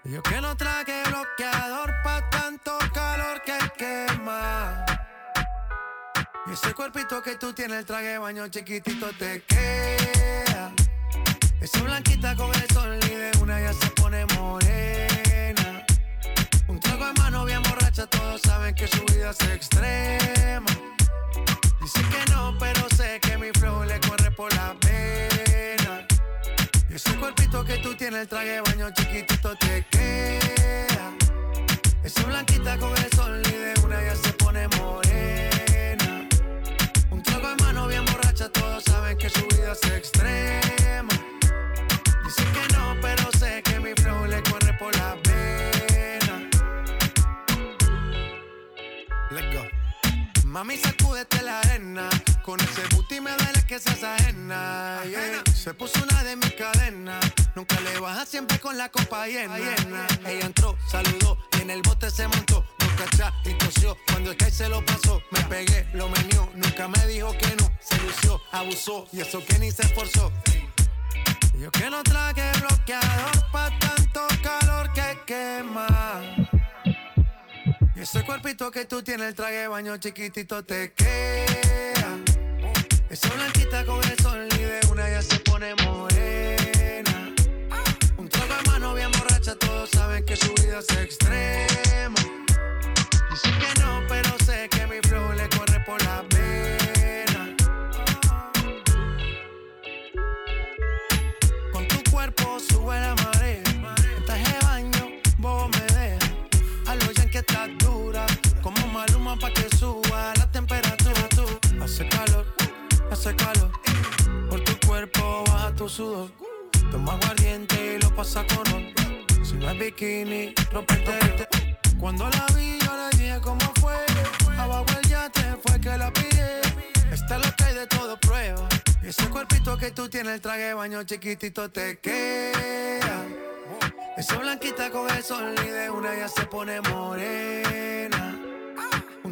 Yo que no traje bloqueador pa' tanto calor que quema. Y ese cuerpito que tú tienes, el traje de baño chiquitito te queda. Esa blanquita con el sol y de una ya se pone morena. Un trago en mano bien borracha, todos saben que su vida es extrema. Dice que no, pero sé que mi flow le corre por la pena. Y ese cuerpito que tú tienes, el traje de baño chiquitito te queda. Esa blanquita con el sol y de una ya se pone morena. Un trago en mano bien borracha, todos saben que su vida es extrema. Dice que no, pero sé que mi flow le corre por la pena. Let's go. Mami, sacúdete que seas ajena. yeah. Se puso una de mis cadenas. Nunca le baja siempre con la copa llena. Ella entró, saludó y en el bote se montó. Nunca atrás y tosió. Cuando el se lo pasó, me pegué, lo menió. Nunca me dijo que no. Se lució, abusó y eso que ni se esforzó. Yo que no traje bloqueador pa' tanto calor que quema. Y ese cuerpito que tú tienes, el traje de baño chiquitito te queda. Esa blanquita con el sol y de una ya se pone morena. Un trago en mano bien borracha, todos saben que su vida es extrema. Dice que no, pero sé que mi flow le corre por la Por tu cuerpo baja tu sudor. Toma aguardiente y lo pasa con. Si no es bikini, romperte. Cuando la vi, yo le dije cómo fue. Abajo el yate fue que la pillé. Está lo que hay de todo prueba. Ese cuerpito que tú tienes, el traje baño chiquitito te queda. Esa blanquita con el sol y de una ya se pone morena.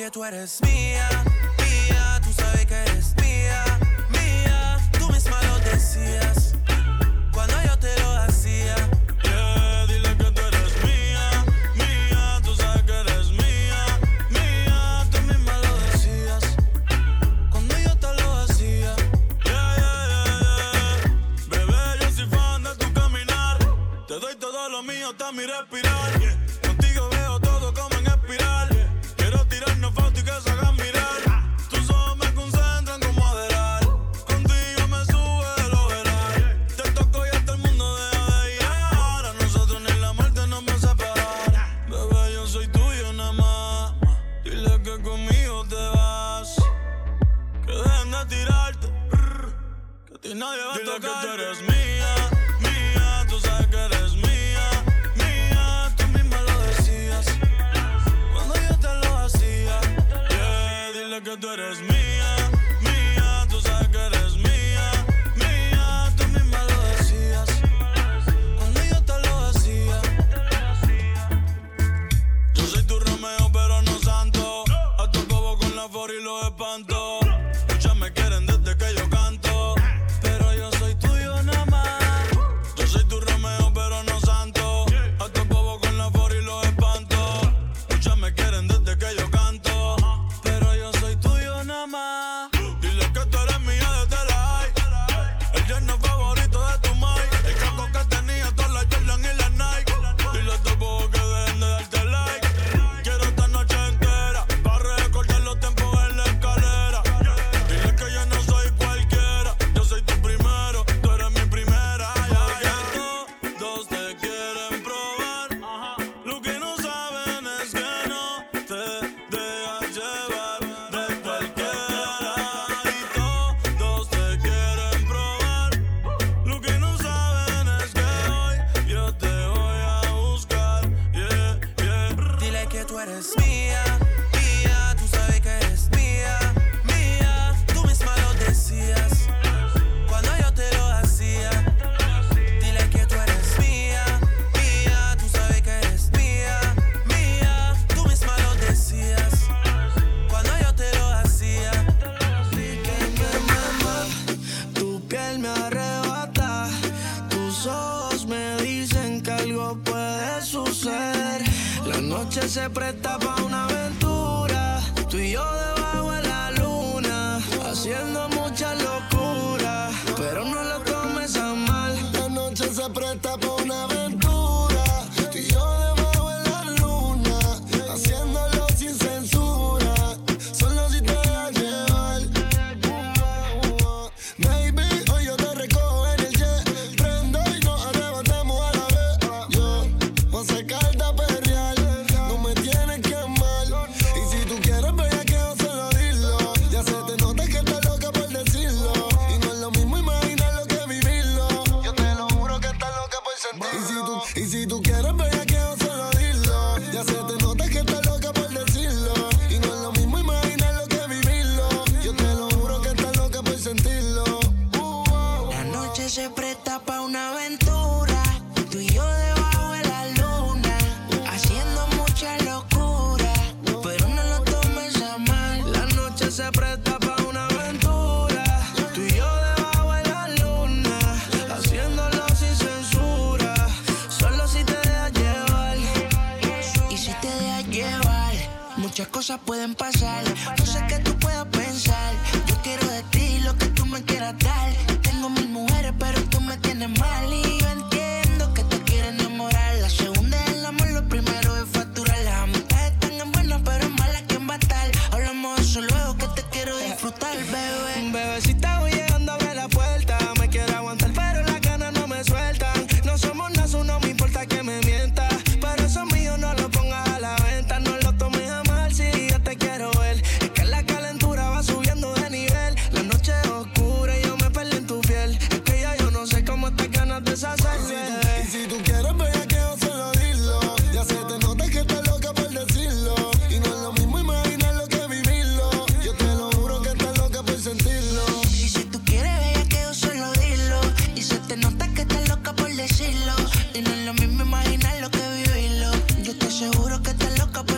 Que tú eres mía,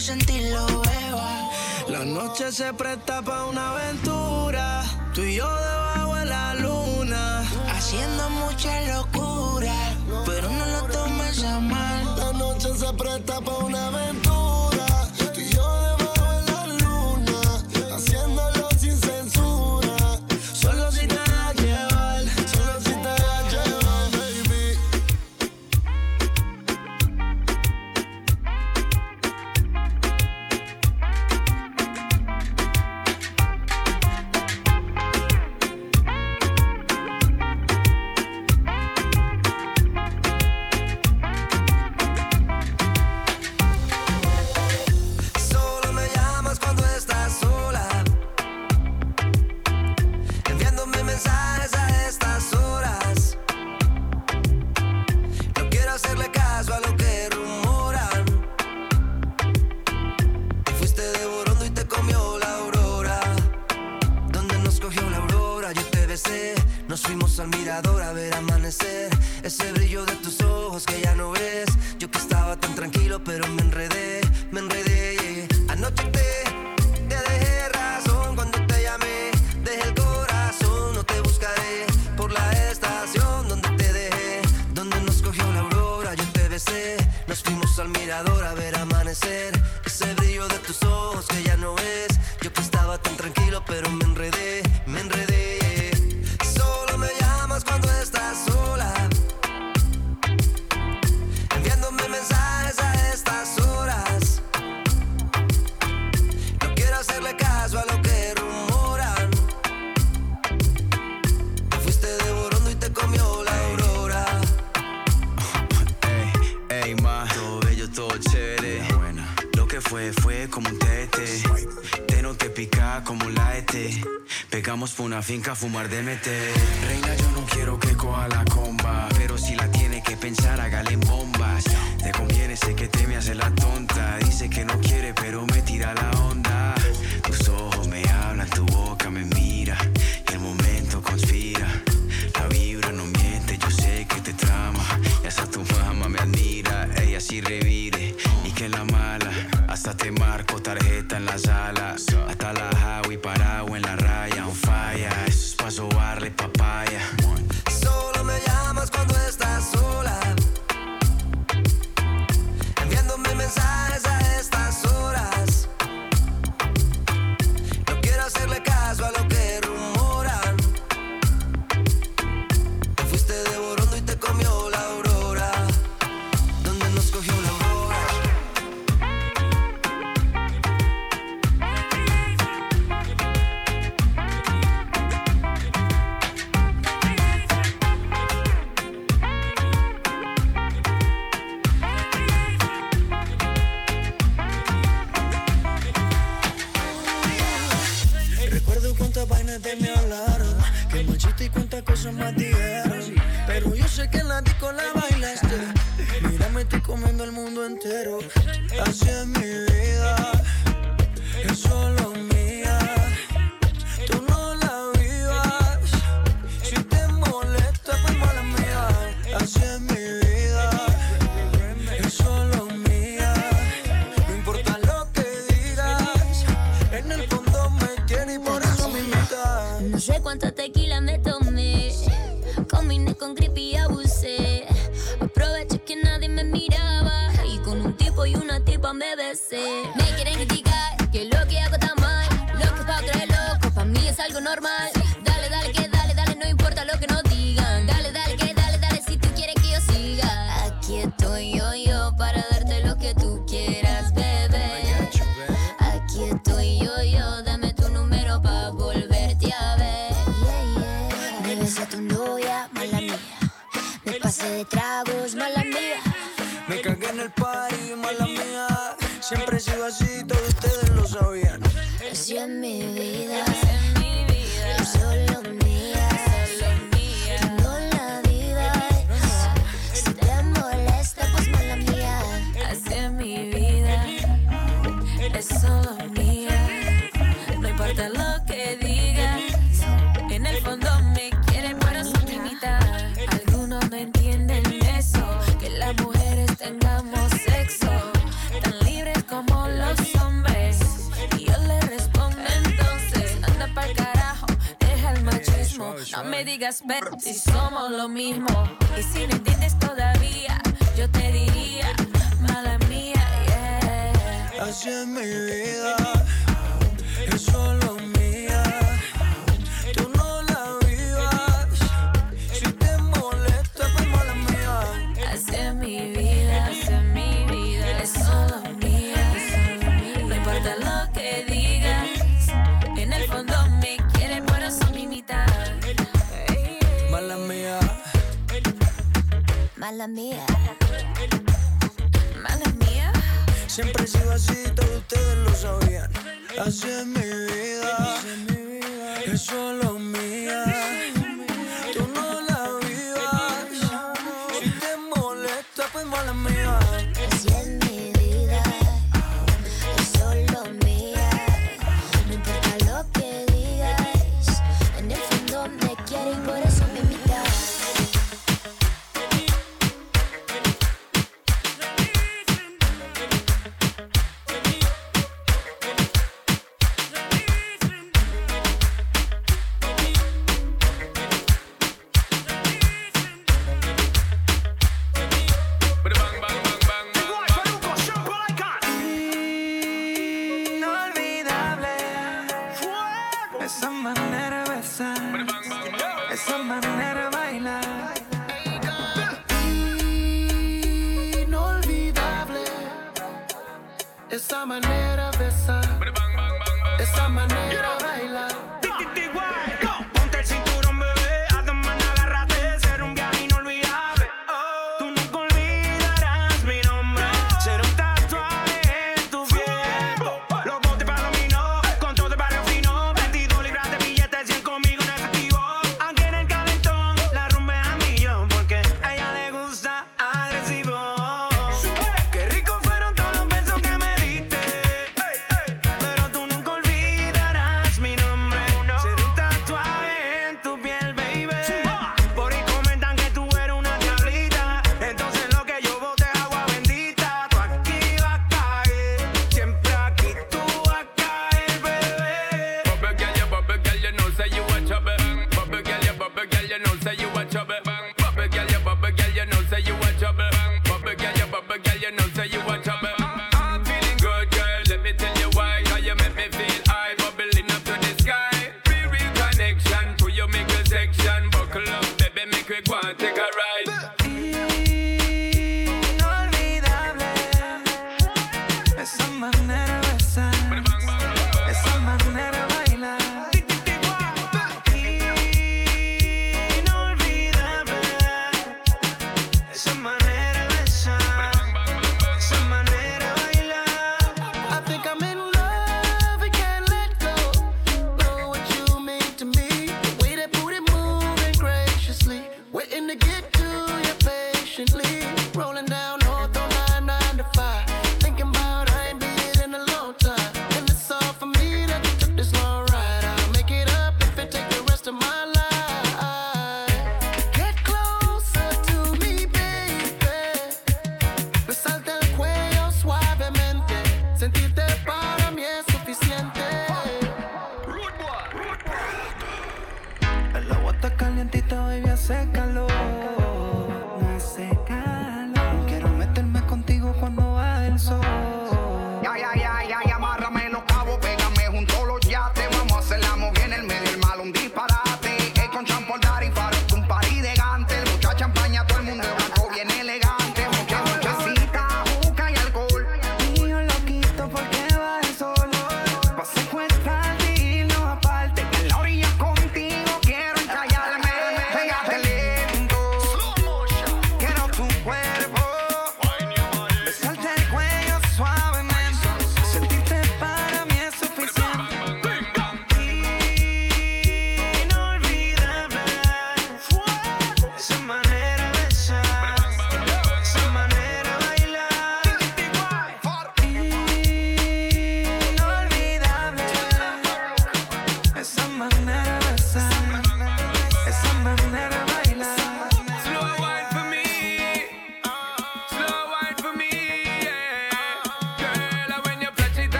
yo. La noche se presta para una aventura. Tú y yo debajo de la luna. Haciendo mucha locura. Pero no lo tomes a mal. La noche se presta para una aventura. Una finca, fumar DMT. Reina, yo no quiero que coja la cola.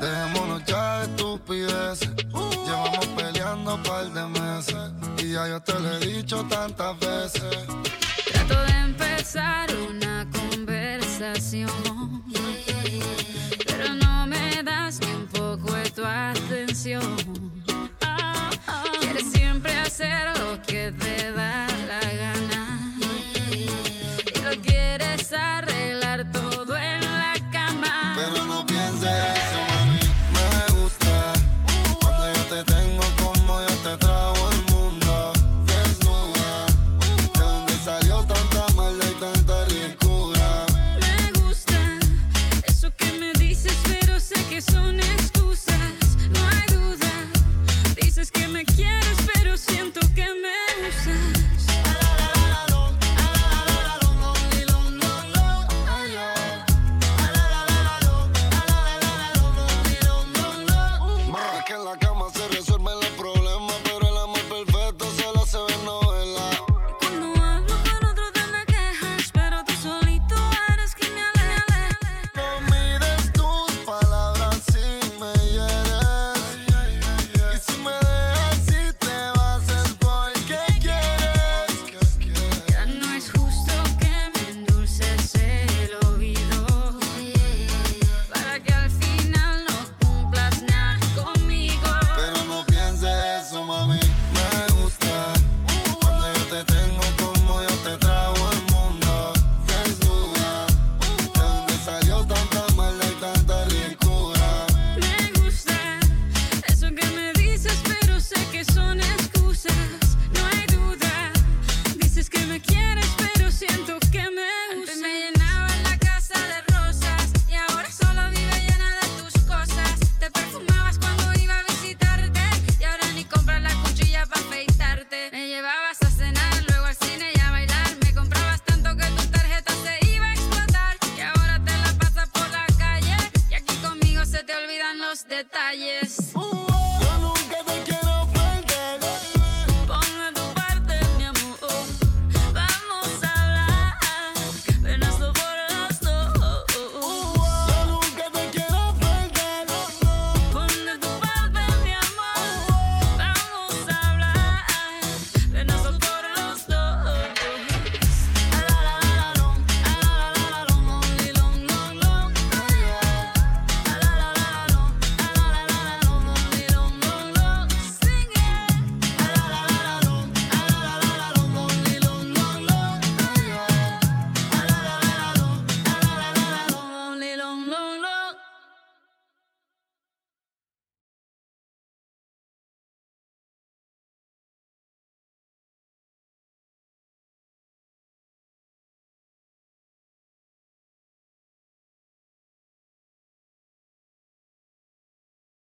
Dejémonos ya de estupideces. Llevamos peleando un par de meses. Y ya yo te lo he dicho tantas veces. Trato de empezar una conversación. Pero no me das ni un poco de tu atención. Ah, ah. Quieres siempre hacer